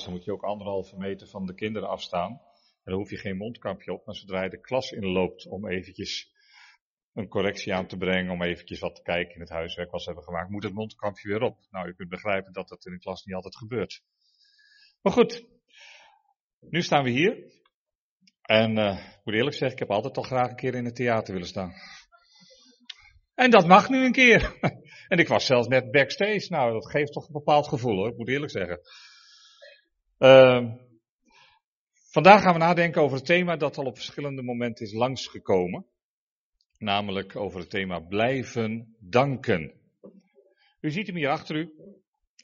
dan moet je ook anderhalve meter van de kinderen afstaan. En dan hoef je geen mondkapje op, maar zodra je de klas inloopt om eventjes een correctie aan te brengen, om eventjes wat te kijken in het huiswerk wat ze hebben gemaakt, moet het mondkapje weer op. Nou, je kunt begrijpen dat dat in de klas niet altijd gebeurt. Maar goed, nu staan we hier. En uh, ik moet eerlijk zeggen, ik heb altijd al graag een keer in het theater willen staan. En dat mag nu een keer. en ik was zelfs net backstage. Nou, dat geeft toch een bepaald gevoel hoor, ik moet eerlijk zeggen. Uh, vandaag gaan we nadenken over het thema dat al op verschillende momenten is langsgekomen. Namelijk over het thema blijven danken. U ziet hem hier achter u.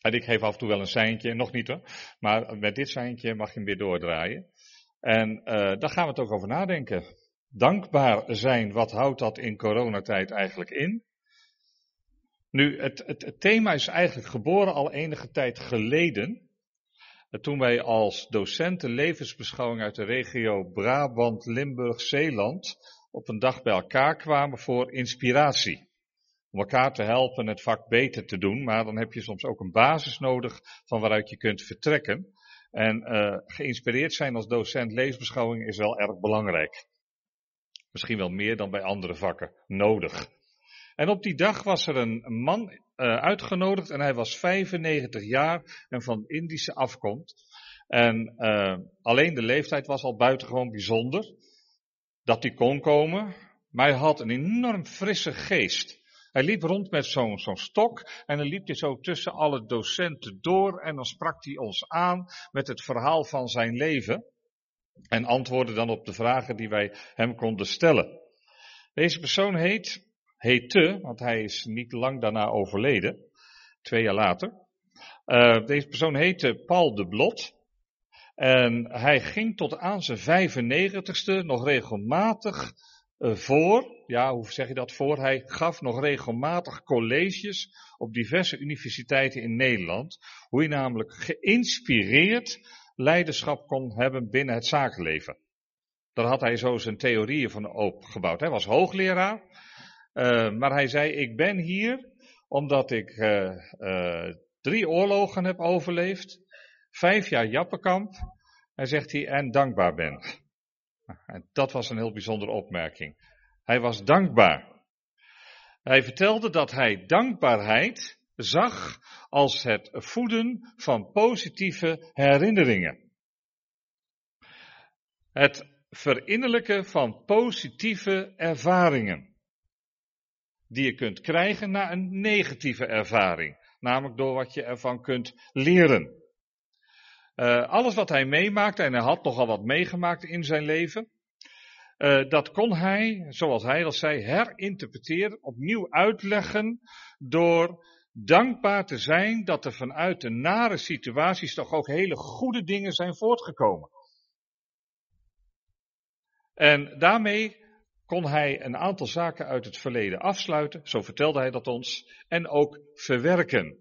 En ik geef af en toe wel een seintje, nog niet hoor. Maar met dit seintje mag je hem weer doordraaien. En uh, daar gaan we het ook over nadenken. Dankbaar zijn, wat houdt dat in coronatijd eigenlijk in? Nu, het, het thema is eigenlijk geboren al enige tijd geleden toen wij als docenten levensbeschouwing uit de regio Brabant, Limburg, Zeeland op een dag bij elkaar kwamen voor inspiratie. Om elkaar te helpen het vak beter te doen, maar dan heb je soms ook een basis nodig van waaruit je kunt vertrekken. En uh, geïnspireerd zijn als docent levensbeschouwing is wel erg belangrijk. Misschien wel meer dan bij andere vakken nodig. En op die dag was er een man uitgenodigd en hij was 95 jaar en van Indische afkomst. En uh, alleen de leeftijd was al buitengewoon bijzonder dat hij kon komen, maar hij had een enorm frisse geest. Hij liep rond met zo'n zo'n stok en dan liep hij zo tussen alle docenten door en dan sprak hij ons aan met het verhaal van zijn leven en antwoordde dan op de vragen die wij hem konden stellen. Deze persoon heet heette, want hij is niet lang daarna overleden, twee jaar later. Uh, deze persoon heette Paul de Blot. En hij ging tot aan zijn 95ste nog regelmatig uh, voor, ja, hoe zeg je dat voor? Hij gaf nog regelmatig colleges op diverse universiteiten in Nederland. Hoe je namelijk geïnspireerd leiderschap kon hebben binnen het zakenleven. Daar had hij zo zijn theorieën van opgebouwd. Hij was hoogleraar uh, maar hij zei, ik ben hier omdat ik uh, uh, drie oorlogen heb overleefd, vijf jaar Jappenkamp, hij zegt hij, en dankbaar ben. En dat was een heel bijzondere opmerking. Hij was dankbaar. Hij vertelde dat hij dankbaarheid zag als het voeden van positieve herinneringen. Het verinnerlijken van positieve ervaringen die je kunt krijgen na een negatieve ervaring. Namelijk door wat je ervan kunt leren. Uh, alles wat hij meemaakte, en hij had nogal wat meegemaakt in zijn leven, uh, dat kon hij, zoals hij al zei, herinterpreteren, opnieuw uitleggen door dankbaar te zijn dat er vanuit de nare situaties toch ook hele goede dingen zijn voortgekomen. En daarmee kon hij een aantal zaken uit het verleden afsluiten, zo vertelde hij dat ons, en ook verwerken.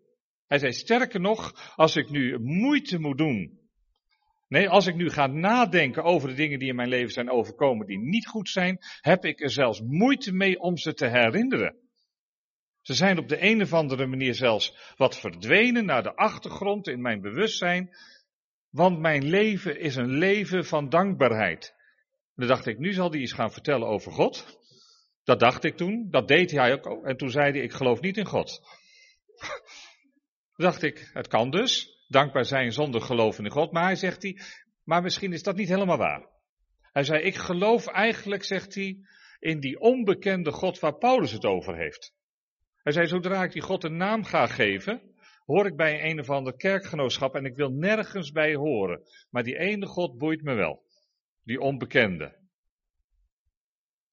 Hij zei sterker nog, als ik nu moeite moet doen, nee, als ik nu ga nadenken over de dingen die in mijn leven zijn overkomen die niet goed zijn, heb ik er zelfs moeite mee om ze te herinneren. Ze zijn op de een of andere manier zelfs wat verdwenen naar de achtergrond in mijn bewustzijn, want mijn leven is een leven van dankbaarheid. Dan dacht ik, nu zal hij iets gaan vertellen over God. Dat dacht ik toen, dat deed hij ook. En toen zei hij, ik geloof niet in God. dacht ik, het kan dus, dankbaar zijn zonder geloven in God. Maar hij zegt hij, maar misschien is dat niet helemaal waar. Hij zei, ik geloof eigenlijk, zegt hij, in die onbekende God waar Paulus het over heeft. Hij zei, zodra ik die God een naam ga geven, hoor ik bij een of ander kerkgenootschap en ik wil nergens bij horen. Maar die ene God boeit me wel die onbekende.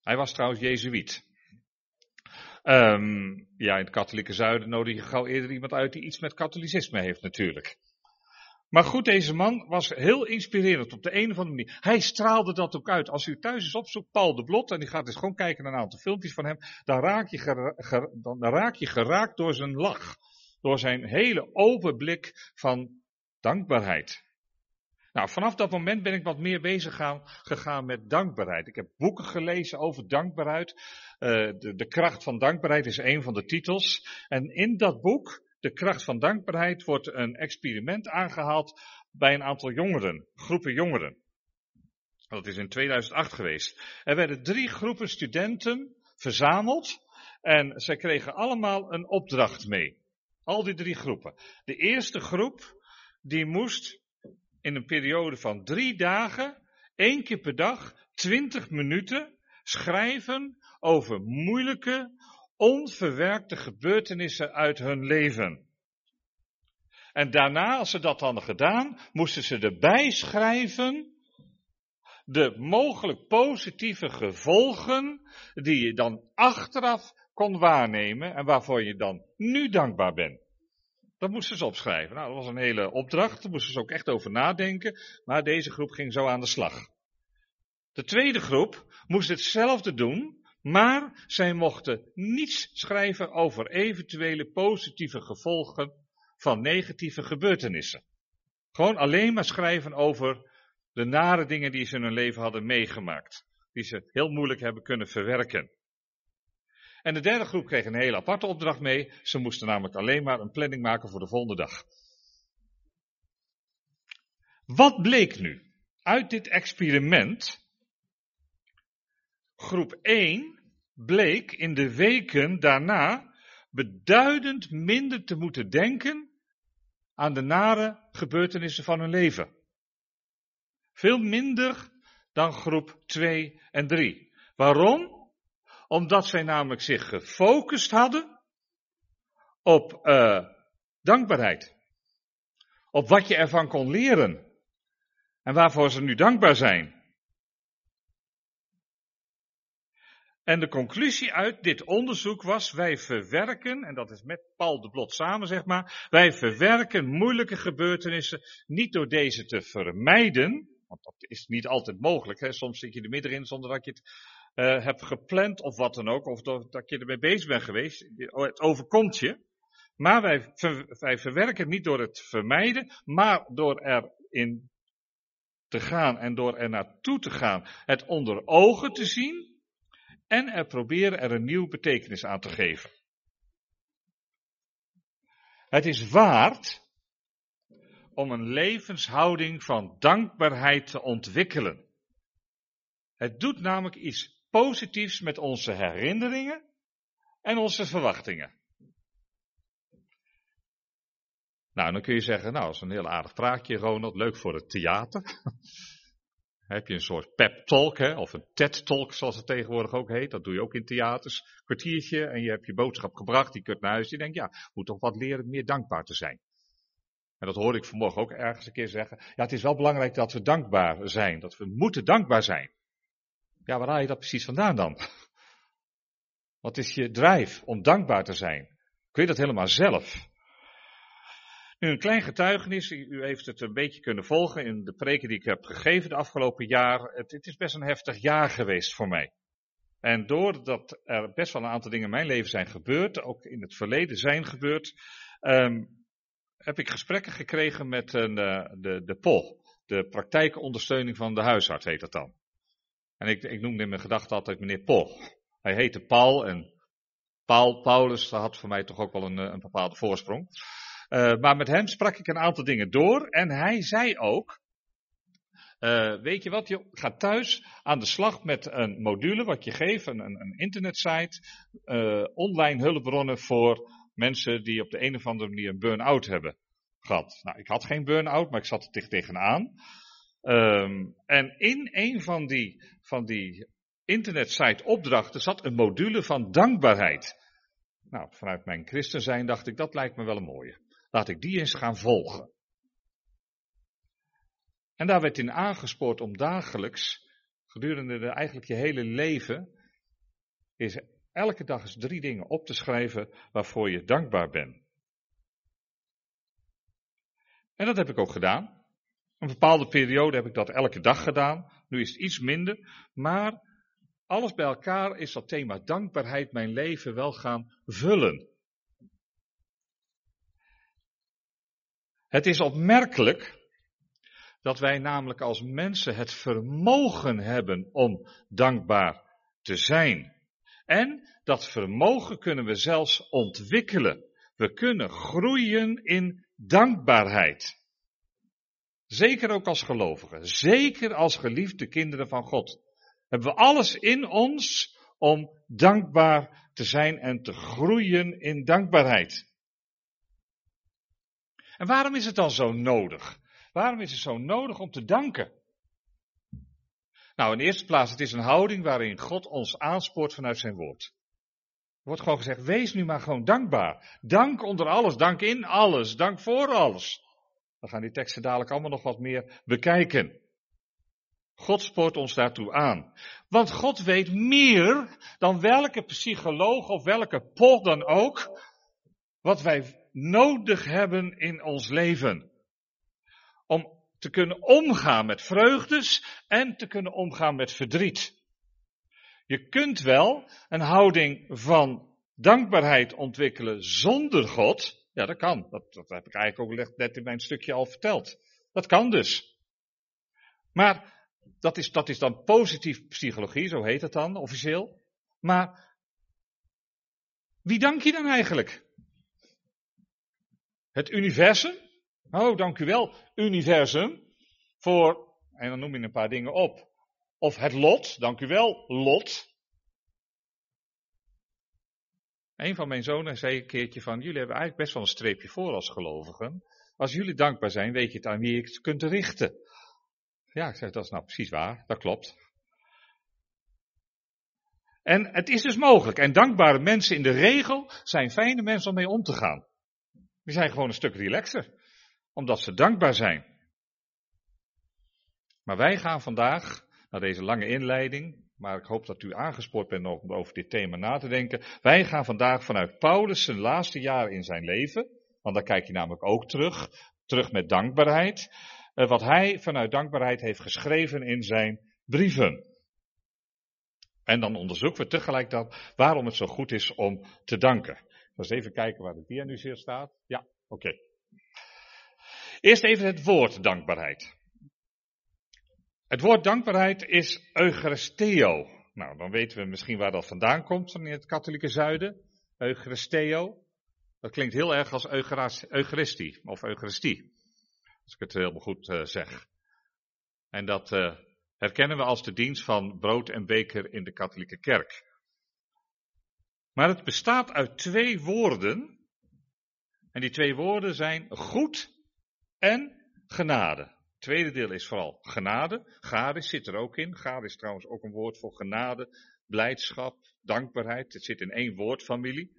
Hij was trouwens Jezuïet. Um, ja, in het katholieke zuiden nodig je gauw eerder iemand uit die iets met katholicisme heeft natuurlijk. Maar goed, deze man was heel inspirerend op de een of andere manier. Hij straalde dat ook uit. Als u thuis eens opzoekt, Paul de Blot, en die gaat eens gewoon kijken naar een aantal filmpjes van hem, dan raak je, dan raak je geraakt door zijn lach. Door zijn hele open blik van dankbaarheid. Nou, vanaf dat moment ben ik wat meer bezig gaan, gegaan met dankbaarheid. Ik heb boeken gelezen over dankbaarheid. Uh, de, de kracht van dankbaarheid is een van de titels. En in dat boek, de kracht van dankbaarheid wordt een experiment aangehaald bij een aantal jongeren, groepen jongeren. Dat is in 2008 geweest. Er werden drie groepen studenten verzameld en zij kregen allemaal een opdracht mee. Al die drie groepen. De eerste groep, die moest in een periode van drie dagen, één keer per dag, twintig minuten, schrijven over moeilijke, onverwerkte gebeurtenissen uit hun leven. En daarna, als ze dat hadden gedaan, moesten ze erbij schrijven de mogelijk positieve gevolgen die je dan achteraf kon waarnemen en waarvoor je dan nu dankbaar bent. Dat moesten ze opschrijven. Nou, dat was een hele opdracht, daar moesten ze ook echt over nadenken, maar deze groep ging zo aan de slag. De tweede groep moest hetzelfde doen, maar zij mochten niets schrijven over eventuele positieve gevolgen van negatieve gebeurtenissen. Gewoon alleen maar schrijven over de nare dingen die ze in hun leven hadden meegemaakt. Die ze heel moeilijk hebben kunnen verwerken. En de derde groep kreeg een hele aparte opdracht mee. Ze moesten namelijk alleen maar een planning maken voor de volgende dag. Wat bleek nu uit dit experiment? Groep 1 bleek in de weken daarna beduidend minder te moeten denken aan de nare gebeurtenissen van hun leven. Veel minder dan groep 2 en 3. Waarom? Omdat zij namelijk zich gefocust hadden op uh, dankbaarheid. Op wat je ervan kon leren. En waarvoor ze nu dankbaar zijn. En de conclusie uit dit onderzoek was, wij verwerken, en dat is met Paul de Blot samen zeg maar, wij verwerken moeilijke gebeurtenissen niet door deze te vermijden, want dat is niet altijd mogelijk. Hè? Soms zit je er middenin zonder dat je het uh, hebt gepland of wat dan ook. Of dat je ermee bezig bent geweest. Het overkomt je. Maar wij, wij verwerken niet door het vermijden, maar door erin te gaan en door er naartoe te gaan. Het onder ogen te zien en er proberen er een nieuwe betekenis aan te geven. Het is waard om een levenshouding van dankbaarheid te ontwikkelen. Het doet namelijk iets positiefs met onze herinneringen en onze verwachtingen. Nou, dan kun je zeggen, nou, dat is een heel aardig praatje, Ronald, leuk voor het theater. heb je een soort pep talk, hè, of een TED talk, zoals het tegenwoordig ook heet. Dat doe je ook in theaters. Kwartiertje en je hebt je boodschap gebracht, die kunt naar huis. Die denkt, ja, moet toch wat leren meer dankbaar te zijn. En dat hoorde ik vanmorgen ook ergens een keer zeggen. Ja, het is wel belangrijk dat we dankbaar zijn. Dat we moeten dankbaar zijn. Ja, waar haal je dat precies vandaan dan? Wat is je drijf om dankbaar te zijn? Kun je dat helemaal zelf? Nu een klein getuigenis, u heeft het een beetje kunnen volgen in de preken die ik heb gegeven de afgelopen jaar. Het, het is best een heftig jaar geweest voor mij. En doordat er best wel een aantal dingen in mijn leven zijn gebeurd, ook in het verleden zijn gebeurd, um, heb ik gesprekken gekregen met een, uh, de, de POL. De praktijkondersteuning van de huisarts heet dat dan. En ik, ik noemde in mijn gedachten altijd meneer Pol. Hij heette Paul en Paul, Paulus, had voor mij toch ook wel een, een bepaalde voorsprong. Uh, maar met hem sprak ik een aantal dingen door en hij zei ook, uh, weet je wat, joh, ga thuis aan de slag met een module wat je geeft, een, een, internetsite, online hulpbronnen voor mensen die op de een of andere manier een burn-out hebben gehad. Nou, ik had geen burn-out, maar ik zat er tegenaan. Um, en in een van die, van die internetsite opdrachten zat een module van dankbaarheid. Nou, vanuit mijn christen zijn dacht ik, dat lijkt me wel een mooie. Laat ik die eens gaan volgen. En daar werd in aangespoord om dagelijks, gedurende de, eigenlijk je hele leven, is elke dag eens drie dingen op te schrijven waarvoor je dankbaar bent. En dat heb ik ook gedaan. Een bepaalde periode heb ik dat elke dag gedaan. Nu is het iets minder. Maar alles bij elkaar is dat thema dankbaarheid mijn leven wel gaan vullen. Het is opmerkelijk dat wij namelijk als mensen het vermogen hebben om dankbaar te zijn. En dat vermogen kunnen we zelfs ontwikkelen. We kunnen groeien in dankbaarheid. Zeker ook als gelovigen, zeker als geliefde kinderen van God. Hebben we alles in ons om dankbaar te zijn en te groeien in dankbaarheid. En waarom is het dan zo nodig? Waarom is het zo nodig om te danken? Nou, in eerste plaats, het is een houding waarin God ons aanspoort vanuit zijn woord. Er wordt gewoon gezegd, wees nu maar gewoon dankbaar. Dank onder alles, dank in alles, dank voor alles. We gaan die teksten dadelijk allemaal nog wat meer bekijken. God spoort ons daartoe aan. Want God weet meer dan welke psycholoog of welke pol dan ook, wat wij nodig hebben in ons leven. Om te kunnen omgaan met vreugdes en te kunnen omgaan met verdriet. Je kunt wel een houding van dankbaarheid ontwikkelen zonder God. Ja, dat kan. Dat, dat heb ik eigenlijk ook net in mijn stukje al verteld. Dat kan dus. Maar dat is, dat is dan positief psychologie, zo heet het dan officieel. Maar wie dank je dan eigenlijk? Het universum? Oh, dank u wel, universum, voor, en dan noem je een paar dingen op. Of het lot, dank u wel, lot. Een van mijn zonen zei een keertje van, jullie hebben eigenlijk best wel een streepje voor als gelovigen. Als jullie dankbaar zijn, weet je het aan wie je het kunt richten. Ja, ik zeg, dat is nou precies waar, dat klopt. En het is dus mogelijk. En dankbare mensen in de regel zijn fijne mensen om mee om te gaan. Die zijn gewoon een stuk relaxer, omdat ze dankbaar zijn. Maar wij gaan vandaag, naar deze lange inleiding, maar ik hoop dat u aangespoord bent om over dit thema na te denken. Wij gaan vandaag vanuit Paulus zijn laatste jaren in zijn leven, want daar kijk je namelijk ook terug, terug met dankbaarheid. Eh, wat hij vanuit dankbaarheid heeft geschreven in zijn brieven. En dan onderzoeken we tegelijk dat waarom het zo goed is om te danken. Dus even kijken waar de dia nu zeer staat. Ja, oké. Eerst even het woord dankbaarheid. Het woord dankbaarheid is eucharisteo. Nou, dan weten we misschien waar dat vandaan komt in het katholieke zuiden. Eucharisteo. Dat klinkt heel erg als eucharistie of eucharistie. Als ik het heel goed uh, zeg. En dat uh, herkennen we als de dienst van brood en beker in de katholieke kerk. Maar het bestaat uit twee woorden. En die twee woorden zijn goed en genade. Tweede deel is vooral genade. Gade zit er ook in. Gade is trouwens ook een woord voor genade, blijdschap, dankbaarheid. Het zit in één woordfamilie.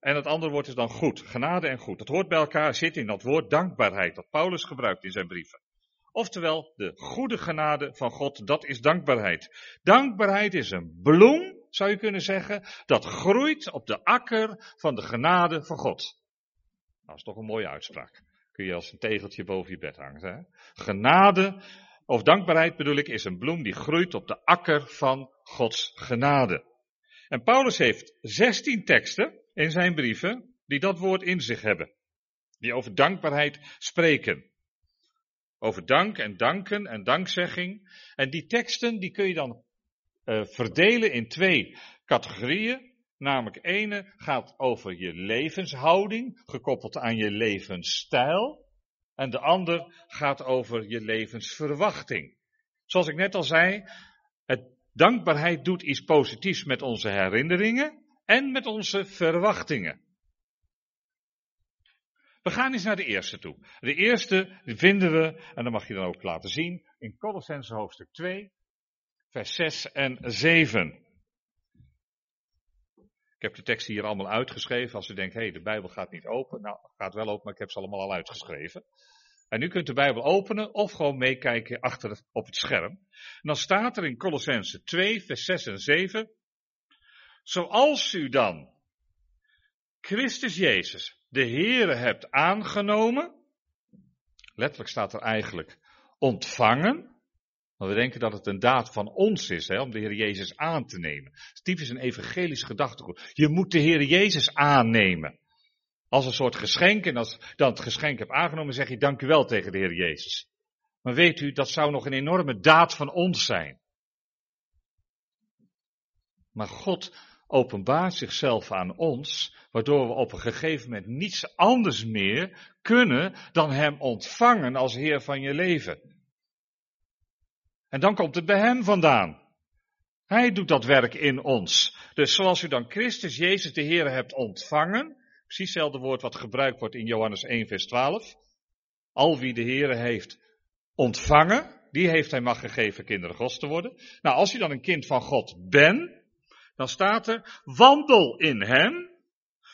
En het andere woord is dan goed. Genade en goed. Het hoort bij elkaar, zit in dat woord dankbaarheid dat Paulus gebruikt in zijn brieven. Oftewel, de goede genade van God, dat is dankbaarheid. Dankbaarheid is een bloem, zou je kunnen zeggen, dat groeit op de akker van de genade van God. Dat is toch een mooie uitspraak. Kun je als een tegeltje boven je bed hangen. Hè? Genade, of dankbaarheid bedoel ik, is een bloem die groeit op de akker van Gods genade. En Paulus heeft 16 teksten in zijn brieven die dat woord in zich hebben. Die over dankbaarheid spreken. Over dank en danken en dankzegging. En die teksten die kun je dan uh, verdelen in twee categorieën. Namelijk ene gaat over je levenshouding, gekoppeld aan je levensstijl. En de ander gaat over je levensverwachting. Zoals ik net al zei, het dankbaarheid doet iets positiefs met onze herinneringen en met onze verwachtingen. We gaan eens naar de eerste toe. De eerste vinden we, en dat mag je dan ook laten zien, in Colossense hoofdstuk 2, vers 6 en 7. Ik heb de tekst hier allemaal uitgeschreven. Als u denkt, hé, hey, de Bijbel gaat niet open. Nou, gaat wel open, maar ik heb ze allemaal al uitgeschreven. En u kunt de Bijbel openen of gewoon meekijken achter op het scherm. En dan staat er in Colossense 2, vers 6 en 7. Zoals u dan Christus Jezus, de Heere, hebt aangenomen. Letterlijk staat er eigenlijk ontvangen. Maar we denken dat het een daad van ons is, hè, om de Heer Jezus aan te nemen. Het is typisch een evangelisch gedachtegoed. Je moet de Heer Jezus aannemen. Als een soort geschenk. En als je dan het geschenk hebt aangenomen, zeg je dank u wel tegen de Heer Jezus. Maar weet u, dat zou nog een enorme daad van ons zijn. Maar God openbaart zichzelf aan ons, waardoor we op een gegeven moment niets anders meer kunnen dan Hem ontvangen als Heer van je leven. En dan komt het bij Hem vandaan. Hij doet dat werk in ons. Dus zoals u dan Christus Jezus de Heer hebt ontvangen, precies hetzelfde woord wat gebruikt wordt in Johannes 1 vers 12. Al wie de Heer heeft ontvangen, die heeft hij mag gegeven kinderen Gods te worden. Nou, als je dan een kind van God bent, dan staat er, wandel in hem,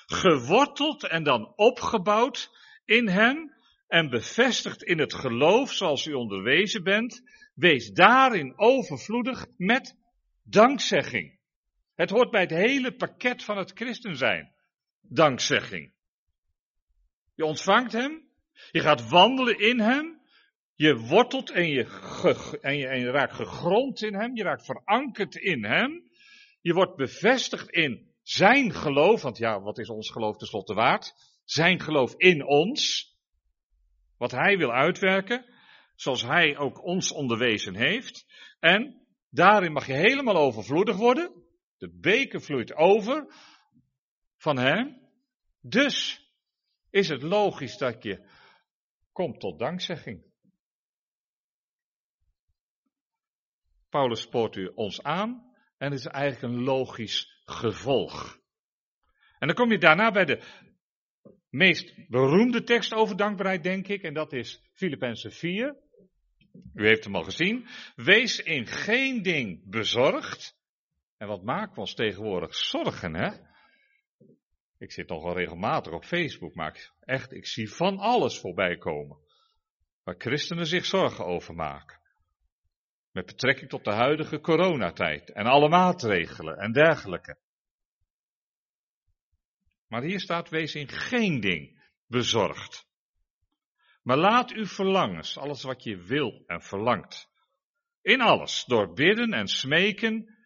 geworteld en dan opgebouwd in hem en bevestigd in het geloof zoals u onderwezen bent, wees daarin overvloedig met dankzegging. Het hoort bij het hele pakket van het christen zijn. Dankzegging. Je ontvangt hem, je gaat wandelen in hem, je wortelt en je, en je, raakt gegrond in hem, je raakt verankerd in hem. Je wordt bevestigd in zijn geloof, want ja, wat is ons geloof tenslotte waard? Zijn geloof in ons. Wat hij wil uitwerken, zoals hij ook ons onderwezen heeft. En daarin mag je helemaal overvloedig worden. De beker vloeit over van hem. Dus is het logisch dat je komt tot dankzegging. Paulus spoort u ons aan en het is eigenlijk een logisch gevolg. En dan kom je daarna bij de meest beroemde tekst over dankbaarheid, denk ik, en dat is Filippenzen 4. U heeft hem al gezien. Wees in geen ding bezorgd. En wat we ons tegenwoordig zorgen, hè? Ik zit nog wel regelmatig op Facebook, maar echt, ik zie van alles voorbij komen. Waar christenen zich zorgen over maken. Met betrekking tot de huidige coronatijd en alle maatregelen en dergelijke. Maar hier staat, wees in geen ding bezorgd. Maar laat uw verlangens, alles wat je wil en verlangt, in alles, door bidden en smeken,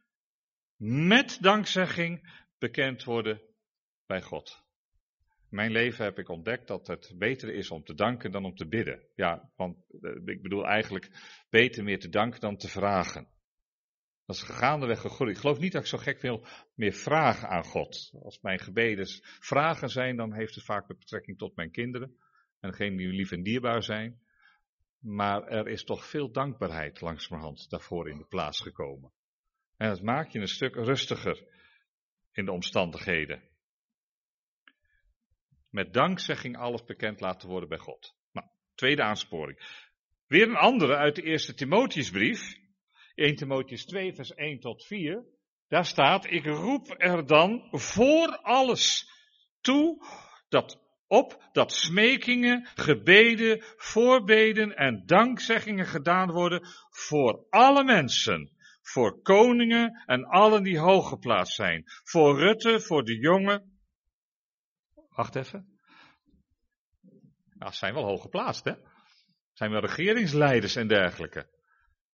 met dankzegging bekend worden bij God mijn leven heb ik ontdekt dat het beter is om te danken dan om te bidden. Ja, want eh, ik bedoel eigenlijk beter meer te danken dan te vragen. Dat is gaandeweg gegroeid. Ik geloof niet dat ik zo gek wil meer vragen aan God. Als mijn gebeden vragen zijn, dan heeft het vaak met betrekking tot mijn kinderen. En degene die lief en dierbaar zijn. Maar er is toch veel dankbaarheid langzamerhand daarvoor in de plaats gekomen. En dat maakt je een stuk rustiger in de omstandigheden met dankzegging alles bekend laten worden bij God. Nou, tweede aansporing. Weer een andere uit de eerste Timotheusbrief. 1 Timotheus 2 vers 1 tot 4. Daar staat, ik roep er dan voor alles toe dat op dat smekingen, gebeden, voorbeden en dankzeggingen gedaan worden voor alle mensen, voor koningen en allen die hooggeplaatst zijn, voor Rutte, voor de jongen Wacht even. Nou, ze zijn wel hoog geplaatst, hè? Zijn wel regeringsleiders en dergelijke.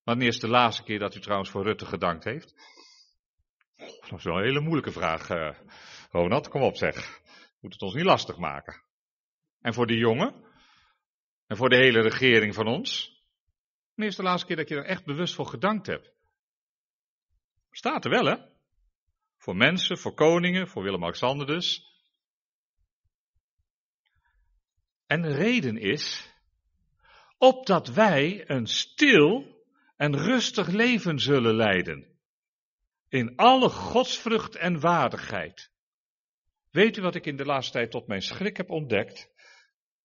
Wanneer is de laatste keer dat u trouwens voor Rutte gedankt heeft? Dat is wel een hele moeilijke vraag, uh, Ronald. Kom op zeg. Moet het ons niet lastig maken. En voor de jongen? En voor de hele regering van ons? Wanneer is de laatste keer dat je er echt bewust voor gedankt hebt? Staat er wel, hè? Voor mensen, voor koningen, voor Willem-Alexander dus. En de reden is, opdat wij een stil en rustig leven zullen leiden. In alle godsvrucht en waardigheid. Weet u wat ik in de laatste tijd tot mijn schrik heb ontdekt?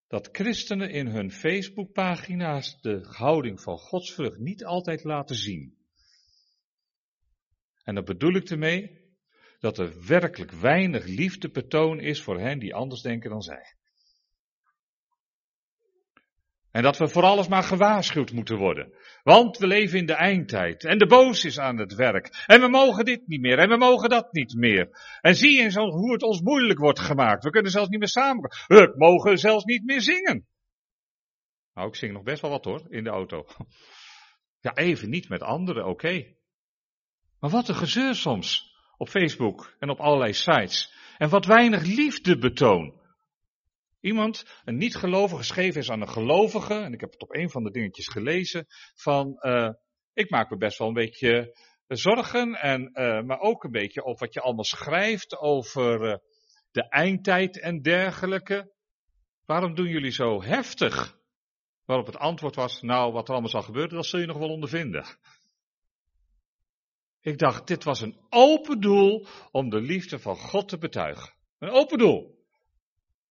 Dat christenen in hun Facebookpagina's de houding van godsvrucht niet altijd laten zien. En daar bedoel ik ermee dat er werkelijk weinig liefde betoon is voor hen die anders denken dan zij. En dat we voor alles maar gewaarschuwd moeten worden. Want we leven in de eindtijd. En de boos is aan het werk. En we mogen dit niet meer. En we mogen dat niet meer. En zie eens hoe het ons moeilijk wordt gemaakt. We kunnen zelfs niet meer samen. We mogen zelfs niet meer zingen. Nou, ik zing nog best wel wat hoor, in de auto. Ja, even niet met anderen, oké. Maar wat een gezeur soms. Op Facebook en op allerlei sites. En wat weinig liefde betoon. Iemand, een niet-gelovige, geschreven is aan een gelovige, en ik heb het op een van de dingetjes gelezen, van, uh, ik maak me best wel een beetje zorgen, en, uh, maar ook een beetje op wat je allemaal schrijft over uh, de eindtijd en dergelijke. Waarom doen jullie zo heftig? Waarop het antwoord was, nou, wat er allemaal zal gebeuren, dat zul je nog wel ondervinden. Ik dacht, dit was een open doel om de liefde van God te betuigen. Een open doel.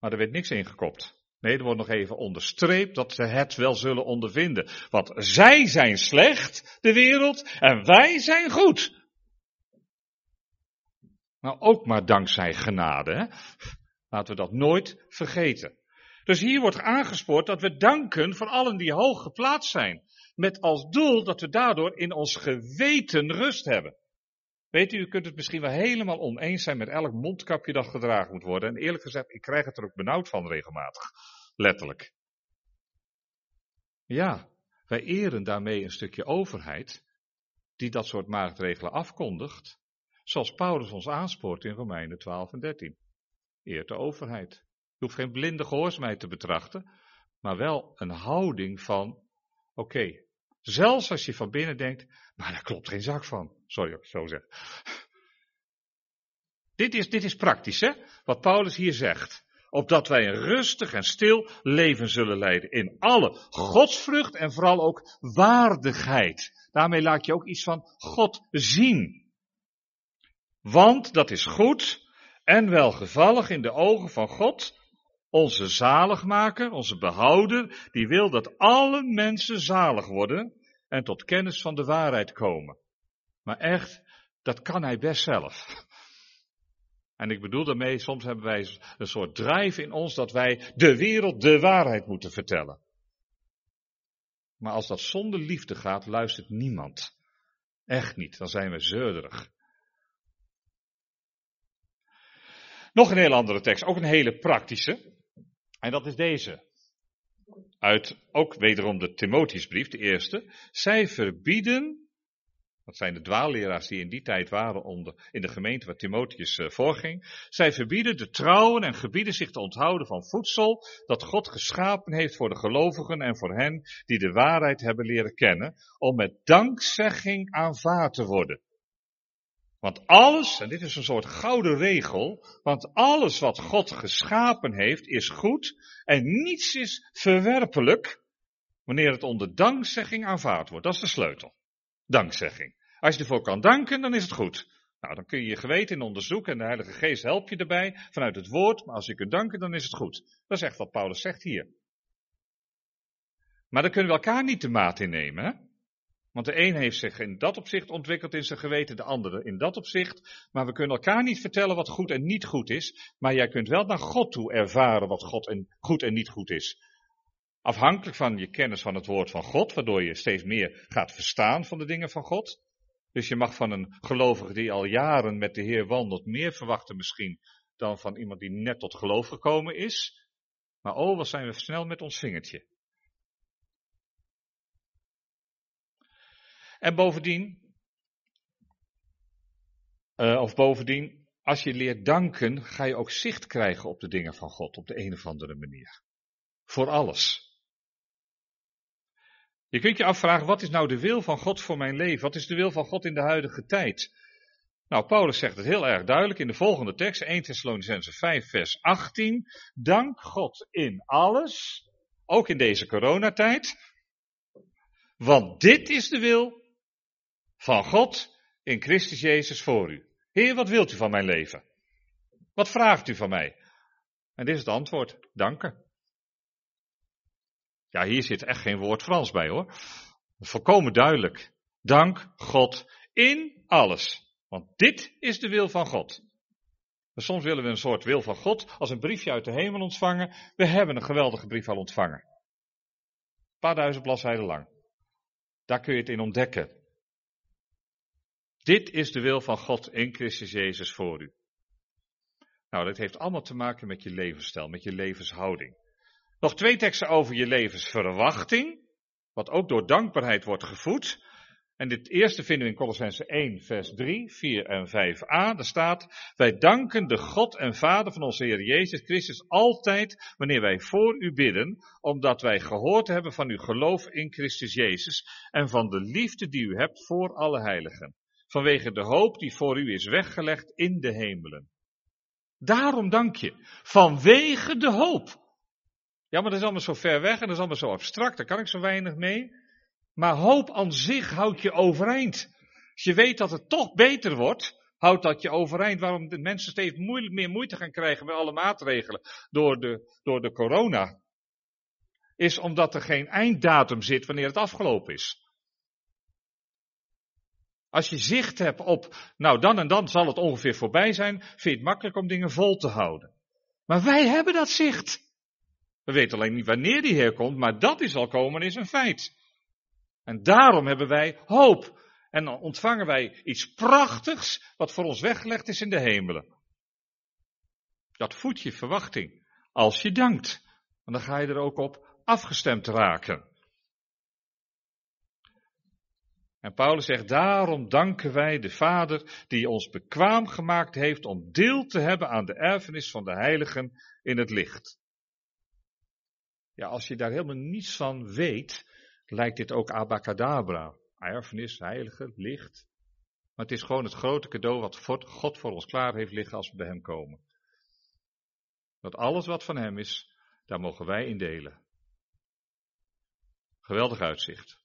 Maar er werd niks ingekopt. Nee, er wordt nog even onderstreept dat ze het wel zullen ondervinden. Want zij zijn slecht, de wereld, en wij zijn goed. Nou, ook maar dankzij genade. Hè? Laten we dat nooit vergeten. Dus hier wordt aangespoord dat we danken voor allen die hoog geplaatst zijn. Met als doel dat we daardoor in ons geweten rust hebben. Weet u, u kunt het misschien wel helemaal oneens zijn met elk mondkapje dat gedragen moet worden. En eerlijk gezegd, ik krijg het er ook benauwd van regelmatig. Letterlijk. Ja, wij eren daarmee een stukje overheid die dat soort maatregelen afkondigt. Zoals Paulus ons aanspoort in Romeinen 12 en 13. Eert de overheid. Je hoeft geen blinde gehoorzaamheid te betrachten, maar wel een houding van, oké, zelfs als je van binnen denkt, maar daar klopt geen zak van. Sorry dat ik zo zeg. Dit is, dit is praktisch, hè? Wat Paulus hier zegt. Opdat wij een rustig en stil leven zullen leiden. In alle godsvrucht en vooral ook waardigheid. Daarmee laat je ook iets van God zien. Want dat is goed en welgevallig in de ogen van God, onze zaligmaker, onze behouder, die wil dat alle mensen zalig worden en tot kennis van de waarheid komen. Maar echt, dat kan hij best zelf. En ik bedoel daarmee, soms hebben wij een soort drijf in ons dat wij de wereld de waarheid moeten vertellen. Maar als dat zonder liefde gaat, luistert niemand. Echt niet, dan zijn we zeurderig. Nog een heel andere tekst, ook een hele praktische. En dat is deze. Uit ook wederom de Timotheusbrief, de eerste. Zij verbieden, dat zijn de dwaalleraars die in die tijd waren onder, in de gemeente waar Timotheus uh, voorging. Zij verbieden de trouwen en gebieden zich te onthouden van voedsel dat God geschapen heeft voor de gelovigen en voor hen die de waarheid hebben leren kennen, om met dankzegging aanvaard te worden. Want alles, en dit is een soort gouden regel, want alles wat God geschapen heeft is goed en niets is verwerpelijk wanneer het onder dankzegging aanvaard wordt. Dat is de sleutel. Dankzegging. Als je ervoor kan danken, dan is het goed. Nou, dan kun je je geweten in onderzoeken en de Heilige Geest helpt je erbij vanuit het woord, maar als je kunt danken, dan is het goed. Dat is echt wat Paulus zegt hier. Maar dan kunnen we elkaar niet de maat innemen. Hè? Want de een heeft zich in dat opzicht ontwikkeld in zijn geweten, de andere in dat opzicht. Maar we kunnen elkaar niet vertellen wat goed en niet goed is. Maar jij kunt wel naar God toe ervaren wat God en goed en niet goed is. Afhankelijk van je kennis van het woord van God, waardoor je steeds meer gaat verstaan van de dingen van God. Dus je mag van een gelovige die al jaren met de Heer wandelt meer verwachten misschien dan van iemand die net tot geloof gekomen is. Maar oh, wat zijn we snel met ons vingertje. En bovendien, uh, of bovendien, als je leert danken, ga je ook zicht krijgen op de dingen van God op de een of andere manier. Voor alles. Je kunt je afvragen, wat is nou de wil van God voor mijn leven? Wat is de wil van God in de huidige tijd? Nou, Paulus zegt het heel erg duidelijk in de volgende tekst, 1 Thessalonicense 5, vers 18. Dank God in alles, ook in deze coronatijd. Want dit is de wil van God in Christus Jezus voor u. Heer, wat wilt u van mijn leven? Wat vraagt u van mij? En dit is het antwoord, danken. Ja, hier zit echt geen woord Frans bij hoor. Volkomen duidelijk. Dank God in alles. Want dit is de wil van God. soms willen we een soort wil van God als een briefje uit de hemel ontvangen. We hebben een geweldige brief al ontvangen. Een paar duizend bladzijden lang. Daar kun je het in ontdekken. Dit is de wil van God in Christus Jezus voor u. Nou, dat heeft allemaal te maken met je levensstijl, met je levenshouding. Nog twee teksten over je levensverwachting, wat ook door dankbaarheid wordt gevoed. En dit eerste vinden we in Colossense 1, vers 3, 4 en 5a. Daar staat, wij danken de God en Vader van onze Heer Jezus Christus altijd wanneer wij voor u bidden, omdat wij gehoord hebben van uw geloof in Christus Jezus en van de liefde die u hebt voor alle heiligen. Vanwege de hoop die voor u is weggelegd in de hemelen. Daarom dank je. Vanwege de hoop. Ja, maar dat is allemaal zo ver weg en dat is allemaal zo abstract, daar kan ik zo weinig mee. Maar hoop aan zich houdt je overeind. Als je weet dat het toch beter wordt, houdt dat je overeind. Waarom de mensen steeds meer moeite gaan krijgen met alle maatregelen door de, door de corona, is omdat er geen einddatum zit wanneer het afgelopen is. Als je zicht hebt op, nou dan en dan zal het ongeveer voorbij zijn, vind je het makkelijk om dingen vol te houden. Maar wij hebben dat zicht. We weten alleen niet wanneer die herkomt, maar dat die zal komen is een feit. En daarom hebben wij hoop. En dan ontvangen wij iets prachtigs wat voor ons weggelegd is in de hemelen. Dat voedt je verwachting als je dankt. Want dan ga je er ook op afgestemd raken. En Paulus zegt, daarom danken wij de Vader die ons bekwaam gemaakt heeft om deel te hebben aan de erfenis van de heiligen in het licht. Ja, als je daar helemaal niets van weet, lijkt dit ook abacadabra. Erfenis, heilige, licht. Maar het is gewoon het grote cadeau wat God voor ons klaar heeft liggen als we bij Hem komen. Dat alles wat van Hem is, daar mogen wij in delen. Geweldig uitzicht.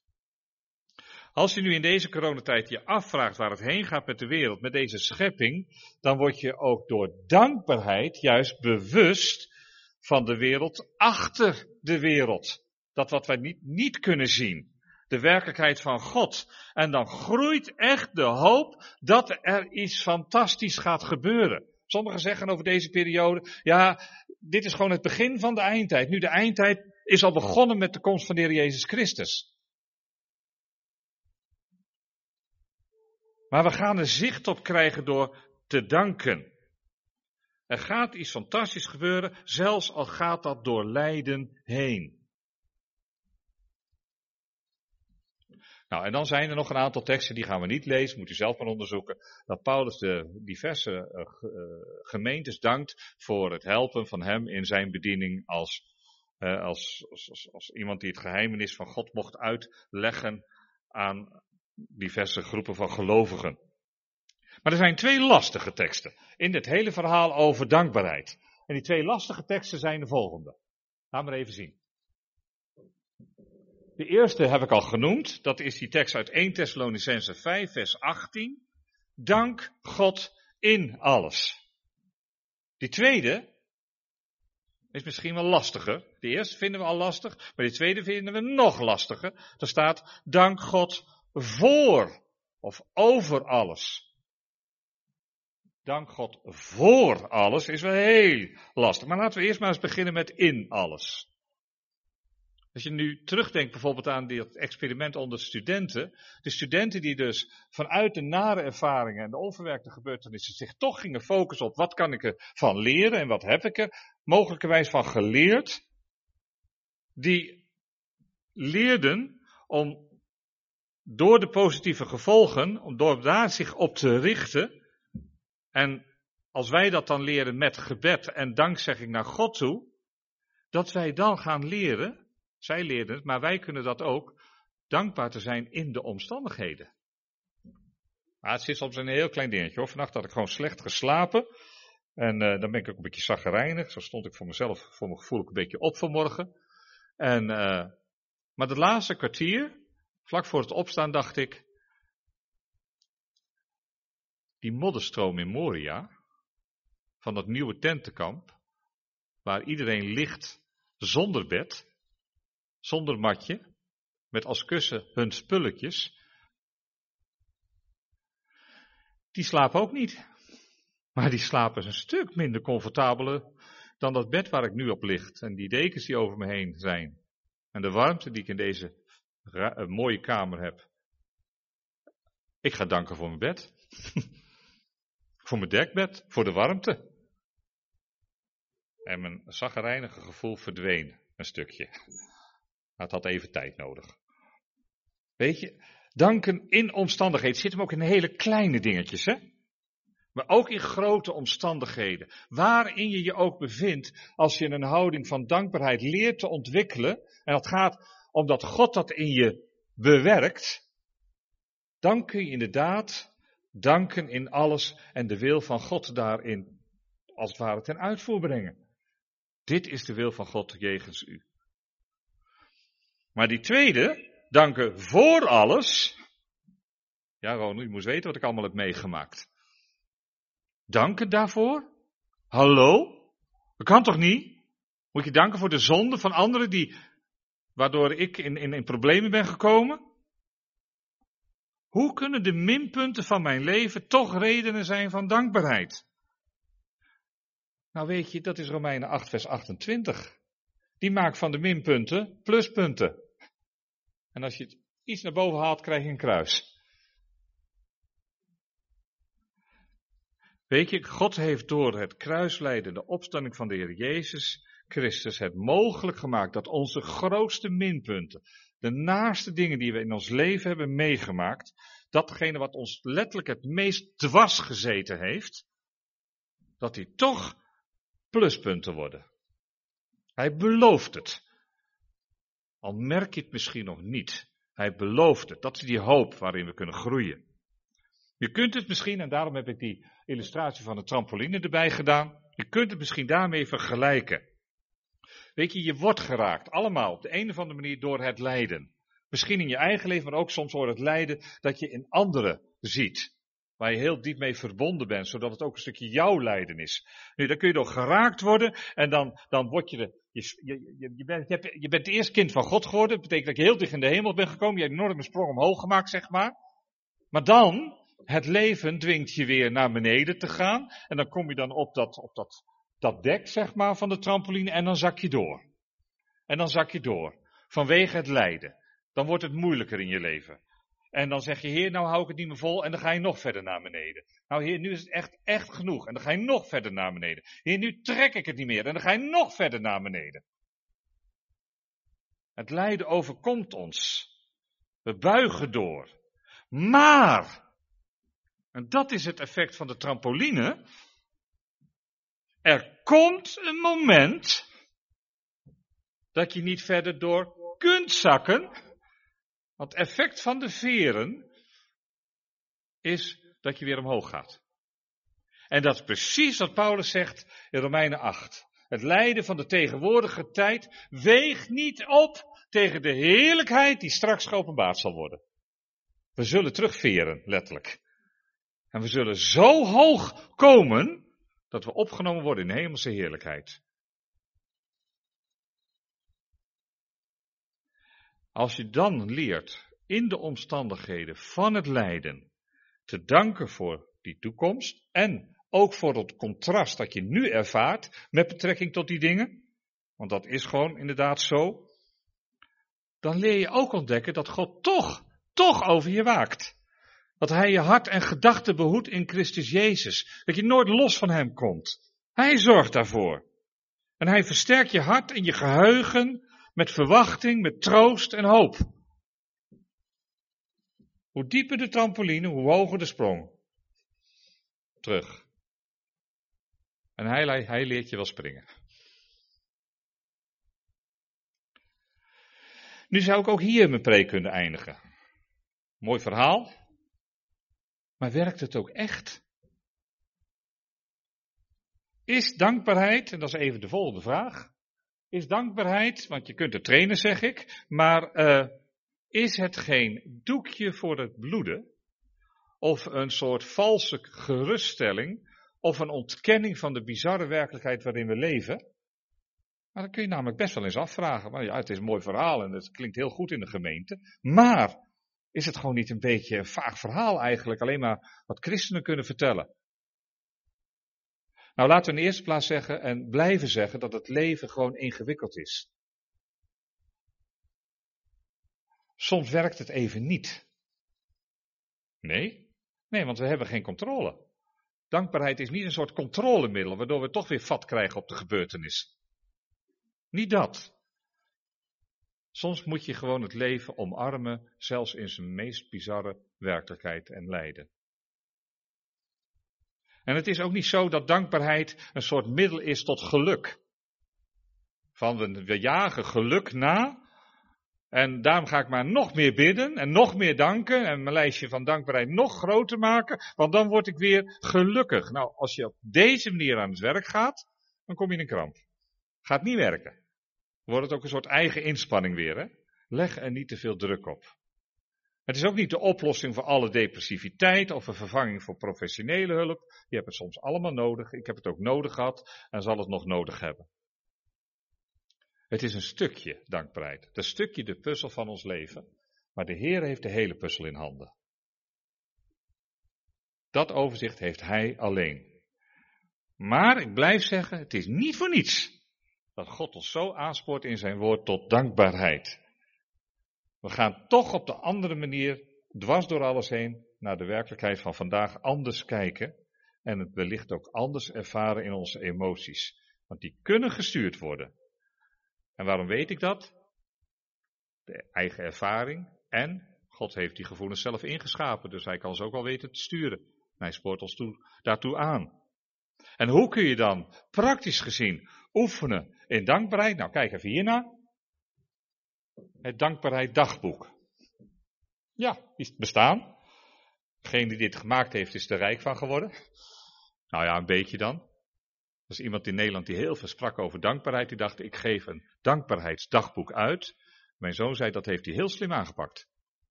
Als je nu in deze coronatijd je afvraagt waar het heen gaat met de wereld, met deze schepping, dan word je ook door dankbaarheid juist bewust van de wereld achter de wereld. Dat wat wij niet, niet kunnen zien. De werkelijkheid van God. En dan groeit echt de hoop dat er iets fantastisch gaat gebeuren. Sommigen zeggen over deze periode, ja, dit is gewoon het begin van de eindtijd. Nu, de eindtijd is al begonnen met de komst van de Heer Jezus Christus. Maar we gaan er zicht op krijgen door te danken. Er gaat iets fantastisch gebeuren, zelfs al gaat dat door lijden heen. Nou, en dan zijn er nog een aantal teksten, die gaan we niet lezen, moet u zelf maar onderzoeken. Dat Paulus de diverse uh, gemeentes dankt voor het helpen van hem in zijn bediening als, uh, als, als, als, iemand die het geheimenis van God mocht uitleggen aan diverse groepen van gelovigen. Maar er zijn twee lastige teksten in dit hele verhaal over dankbaarheid. En die twee lastige teksten zijn de volgende. We maar even zien. De eerste heb ik al genoemd, dat is die tekst uit 1 Thessalonicense 5, vers 18. Dank God in alles. Die tweede is misschien wel lastiger. De eerste vinden we al lastig, maar die tweede vinden we nog lastiger. Er staat, dank God voor of over alles. Dank God voor alles is wel heel lastig. Maar laten we eerst maar eens beginnen met in alles. Als je nu terugdenkt bijvoorbeeld aan dit experiment onder studenten. De studenten die dus vanuit de nare ervaringen en de onverwerkte gebeurtenissen zich toch gingen focussen op wat kan ik ervan leren en wat heb ik er mogelijkerwijs van geleerd. Die leerden om door de positieve gevolgen, om door daar zich op te richten. En als wij dat dan leren met gebed en dankzegging naar God toe, dat wij dan gaan leren, zij leerden het, maar wij kunnen dat ook, dankbaar te zijn in de omstandigheden. Maar het zit soms een heel klein dingetje hoor. Vannacht had ik gewoon slecht geslapen. En uh, dan ben ik ook een beetje zaggerijnig. Zo stond ik voor mezelf, voor mijn gevoel een beetje op vanmorgen. En, uh, maar het laatste kwartier, Vlak voor het opstaan dacht ik, die modderstroom in Moria, van dat nieuwe tentenkamp, waar iedereen ligt zonder bed, zonder matje, met als kussen hun spulletjes, die slapen ook niet. Maar die slapen een stuk minder comfortabeler dan dat bed waar ik nu op ligt en die dekens die over me heen zijn. En de warmte die ik in deze een mooie kamer heb. Ik ga danken voor mijn bed. voor mijn dekbed, voor de warmte. En mijn zaggerijnige gevoel verdween een stukje. Maar het had even tijd nodig. Weet je, danken in omstandigheden zit hem ook in hele kleine dingetjes, hè? Maar ook in grote omstandigheden. Waarin je je ook bevindt, als je een houding van dankbaarheid leert te ontwikkelen. En dat gaat omdat God dat in je bewerkt, dan kun je inderdaad danken in alles en de wil van God daarin als het ware ten uitvoer brengen. Dit is de wil van God jegens u. Maar die tweede, danken voor alles. Ja, Ronald, u moest weten wat ik allemaal heb meegemaakt. Danken daarvoor? Hallo? Dat kan toch niet? Moet je danken voor de zonde van anderen die, waardoor ik in, in, problemen ben gekomen? Hoe kunnen de minpunten van mijn leven toch redenen zijn van dankbaarheid? Nou weet je, dat is Romeinen 8 vers 28. Die maakt van de minpunten pluspunten. En als je het iets naar boven haalt, krijg je een kruis. Weet je, God heeft door het kruislijden, de opstanding van de Heer Jezus Christus, het mogelijk gemaakt dat onze grootste minpunten, de naaste dingen die we in ons leven hebben meegemaakt, datgene wat ons letterlijk het meest dwars gezeten heeft, dat die toch pluspunten worden. Hij belooft het. Al merk je het misschien nog niet. Hij belooft het. Dat is die hoop waarin we kunnen groeien. Je kunt het misschien, en daarom heb ik die illustratie van de trampoline erbij gedaan. Je kunt het misschien daarmee vergelijken. Weet je, je wordt geraakt, allemaal op de een of andere manier door het lijden. Misschien in je eigen leven, maar ook soms door het lijden dat je in anderen ziet. Waar je heel diep mee verbonden bent, zodat het ook een stukje jouw lijden is. Nu, dan kun je door geraakt worden en dan, dan word je de, je, je, je, bent, je, bent het eerste kind van God geworden. Dat betekent dat je heel dicht in de hemel bent gekomen. Je hebt een enorme sprong omhoog gemaakt, zeg maar. Maar dan, het leven dwingt je weer naar beneden te gaan. En dan kom je dan op dat, op dat, dat dek, zeg maar, van de trampoline en dan zak je door. En dan zak je door. Vanwege het lijden. Dan wordt het moeilijker in je leven. En dan zeg je, Heer, nou hou ik het niet meer vol. En dan ga je nog verder naar beneden. Nou, Heer, nu is het echt, echt genoeg. En dan ga je nog verder naar beneden. Heer, nu trek ik het niet meer. En dan ga je nog verder naar beneden. Het lijden overkomt ons. We buigen door. Maar, en dat is het effect van de trampoline. Er komt een moment dat je niet verder door kunt zakken. Want het effect van de veren is dat je weer omhoog gaat. En dat is precies wat Paulus zegt in Romeinen 8. Het lijden van de tegenwoordige tijd weegt niet op tegen de heerlijkheid die straks geopenbaard zal worden. We zullen terugveren, letterlijk. En we zullen zo hoog komen dat we opgenomen worden in hemelse heerlijkheid. Als je dan leert in de omstandigheden van het lijden te danken voor die toekomst en ook voor het contrast dat je nu ervaart met betrekking tot die dingen, want dat is gewoon inderdaad zo, dan leer je ook ontdekken dat God toch, toch over je waakt. Dat Hij je hart en gedachten behoedt in Christus Jezus. Dat je nooit los van Hem komt. Hij zorgt daarvoor. En Hij versterkt je hart en je geheugen met verwachting, met troost en hoop. Hoe dieper de trampoline, hoe hoger de sprong. Terug. En hij, leert je wel springen. Nu zou ik ook hier mijn preek kunnen eindigen. Mooi verhaal. Maar werkt het ook echt? Is dankbaarheid, en dat is even de volgende vraag, is dankbaarheid, want je kunt het trainen zeg ik, maar uh, is het geen doekje voor het bloeden? Of een soort valse geruststelling? Of een ontkenning van de bizarre werkelijkheid waarin we leven? Maar dan kun je namelijk best wel eens afvragen. Maar ja, het is een mooi verhaal en het klinkt heel goed in de gemeente. Maar is het gewoon niet een beetje een vaag verhaal eigenlijk? Alleen maar wat christenen kunnen vertellen. Nou, laten we in de eerste plaats zeggen en blijven zeggen dat het leven gewoon ingewikkeld is. Soms werkt het even niet. Nee? Nee, want we hebben geen controle. Dankbaarheid is niet een soort controlemiddel, waardoor we toch weer vat krijgen op de gebeurtenis. Niet dat. Soms moet je gewoon het leven omarmen, zelfs in zijn meest bizarre werkelijkheid en lijden. En het is ook niet zo dat dankbaarheid een soort middel is tot geluk. Van we, jagen geluk na, En daarom ga ik maar nog meer bidden en nog meer danken en mijn lijstje van dankbaarheid nog groter maken, want dan word ik weer gelukkig. Nou, als je op deze manier aan het werk gaat, dan kom je in een kramp. Gaat niet werken. Wordt het ook een soort eigen inspanning weer. Hè? Leg er niet te veel druk op. Het is ook niet de oplossing voor alle depressiviteit of een vervanging voor professionele hulp. Je hebt het soms allemaal nodig. Ik heb het ook nodig gehad en zal het nog nodig hebben. Het is een stukje dankbaarheid. Een stukje de puzzel van ons leven. Maar de Heer heeft de hele puzzel in handen. Dat overzicht heeft Hij alleen. Maar ik blijf zeggen, het is niet voor niets dat God ons zo aanspoort in zijn woord tot dankbaarheid. We gaan toch op de andere manier, dwars door alles heen, naar de werkelijkheid van vandaag anders kijken. En het wellicht ook anders ervaren in onze emoties. Want die kunnen gestuurd worden. En waarom weet ik dat? De eigen ervaring. En God heeft die gevoelens zelf ingeschapen, dus hij kan ze ook al weten te sturen. En hij spoort ons toe, daartoe aan. En hoe kun je dan praktisch gezien oefenen in dankbaarheid? Nou, kijk even hierna. Het dankbaarheid dagboek. Ja, is bestaan. Degene die dit gemaakt heeft, is er rijk van geworden. Nou ja, een beetje dan. Er is iemand in Nederland die heel veel sprak over dankbaarheid. Die dacht, ik geef een dankbaarheidsdagboek uit. Mijn zoon zei, dat heeft hij heel slim aangepakt.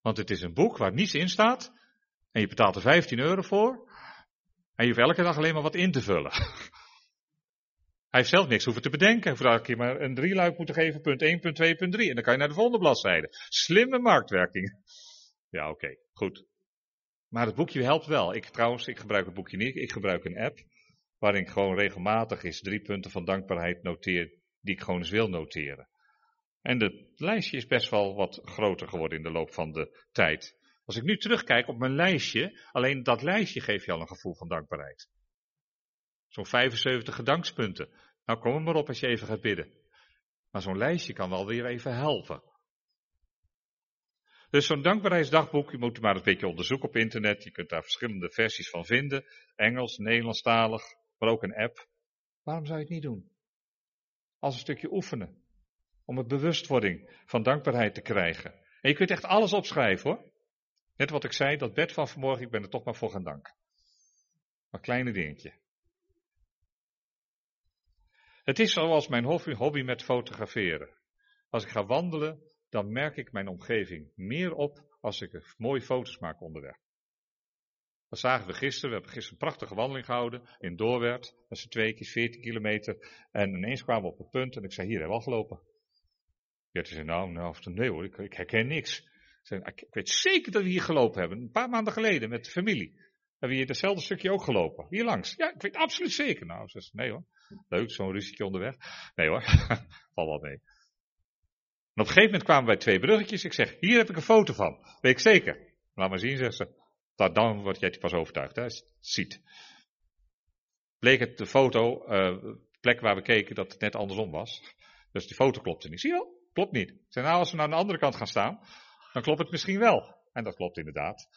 Want het is een boek waar niets in staat. En je betaalt er 15 euro voor. En je hoeft elke dag alleen maar wat in te vullen. Hij heeft zelf niks hoeven te bedenken. Hij heeft maar een drieluik moeten geven, punt 1, punt 2, punt 3. En dan kan je naar de volgende bladzijde. Slimme marktwerking. Ja, oké, goed. Maar het boekje helpt wel. Ik trouwens, ik gebruik het boekje niet. Ik gebruik een app waarin ik gewoon regelmatig eens drie punten van dankbaarheid noteer die ik gewoon eens wil noteren. En het lijstje is best wel wat groter geworden in de loop van de tijd. Als ik nu terugkijk op mijn lijstje, alleen dat lijstje geeft je al een gevoel van dankbaarheid. Zo'n 75 gedankspunten. Nou, kom er maar op als je even gaat bidden. Maar zo'n lijstje kan wel weer even helpen. Dus zo'n dankbaarheidsdagboek, je moet maar een beetje onderzoeken op internet. Je kunt daar verschillende versies van vinden. Engels, Nederlandstalig, maar ook een app. Waarom zou je het niet doen? Als een stukje oefenen. Om het bewustwording van dankbaarheid te krijgen. En je kunt echt alles opschrijven hoor. Net wat ik zei, dat bed van vanmorgen, ik ben er toch maar voor gaan danken. Maar kleine dingetje. Het is zoals mijn hobby, met fotograferen. Als ik ga wandelen, dan merk ik mijn omgeving meer op als ik mooie foto's maak onderweg. Dat zagen we gisteren. We hebben gisteren een prachtige wandeling gehouden in Doorwerd. Dat is twee keer 14 kilometer. En ineens kwamen we op het punt en ik zei, hier hebben we al gelopen. Ja, zei, nou, nou, nee hoor, ik, ik herken niks. Ik, zei, ik weet zeker dat we hier gelopen hebben. Een paar maanden geleden met de familie. Hebben we hier hetzelfde stukje ook gelopen. Hier langs. Ja, ik weet absoluut zeker. Nou, ze nee hoor. Leuk, zo'n ruzietje onderweg. Nee hoor, val wel mee. En op een gegeven moment kwamen wij twee bruggetjes. Ik zeg, hier heb ik een foto van. Weet ik zeker. Laat maar zien, zegt ze. Dat, dan word jij pas overtuigd, hè. Ziet. Bleek het de foto, uh, plek waar we keken, dat het net andersom was. Dus die foto klopte niet. Zie je wel? Klopt niet. Ik zei, nou, als we naar de andere kant gaan staan, dan klopt het misschien wel. En dat klopt inderdaad.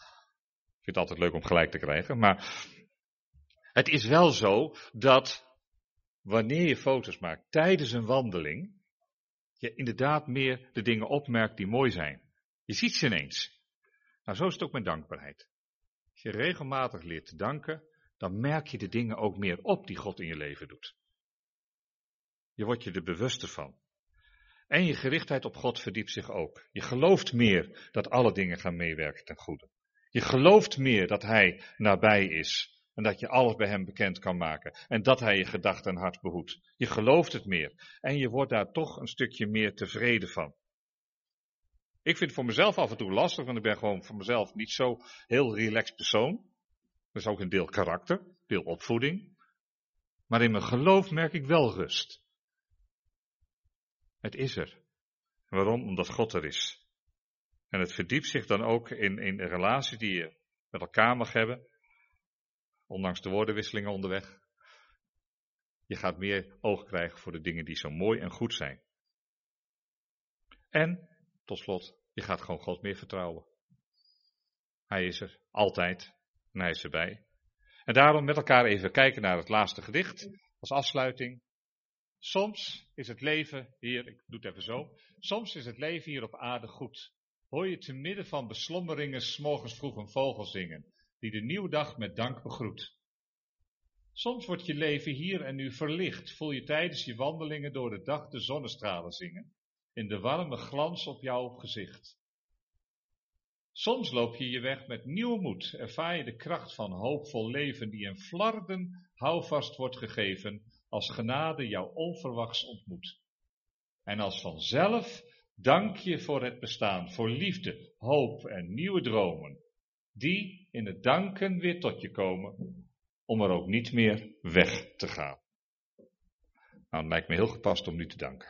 Ik vind het altijd leuk om gelijk te krijgen. Maar het is wel zo dat wanneer je foto's maakt tijdens een wandeling, je inderdaad meer de dingen opmerkt die mooi zijn. Je ziet ze ineens. Nou, zo is het ook met dankbaarheid. Als je regelmatig leert te danken, dan merk je de dingen ook meer op die God in je leven doet. Je wordt je er bewuster van. En je gerichtheid op God verdiept zich ook. Je gelooft meer dat alle dingen gaan meewerken ten goede. Je gelooft meer dat Hij nabij is en dat je alles bij hem bekend kan maken. En dat hij je gedachten en hart behoedt. Je gelooft het meer. En je wordt daar toch een stukje meer tevreden van. Ik vind het voor mezelf af en toe lastig, want ik ben gewoon voor mezelf niet zo heel relaxed persoon. Dat is ook een deel karakter, deel opvoeding. Maar in mijn geloof merk ik wel rust. Het is er. Waarom? Omdat God er is. En het verdiept zich dan ook in, in de relatie die je met elkaar mag hebben. Ondanks de woordenwisselingen onderweg. Je gaat meer oog krijgen voor de dingen die zo mooi en goed zijn. En, tot slot, je gaat gewoon God meer vertrouwen. Hij is er, altijd, en hij is erbij. En daarom met elkaar even kijken naar het laatste gedicht, als afsluiting. Soms is het leven hier, ik doe het even zo, soms is het leven hier op aarde goed. Hoor je te midden van beslommeringen s'morgens vroeg een vogel zingen, die de nieuwe dag met dank begroet. Soms wordt je leven hier en nu verlicht, voel je tijdens je wandelingen door de dag de zonnestralen zingen, in de warme glans op jouw gezicht. Soms loop je je weg met nieuwe moed, ervaar je de kracht van hoopvol leven die in flarden houvast wordt gegeven als genade jou onverwachts ontmoet. En als vanzelf dank je voor het bestaan, voor liefde, hoop en nieuwe dromen, die in het danken weer tot je komen, om er ook niet meer weg te gaan. Nou, het lijkt me heel gepast om nu te danken.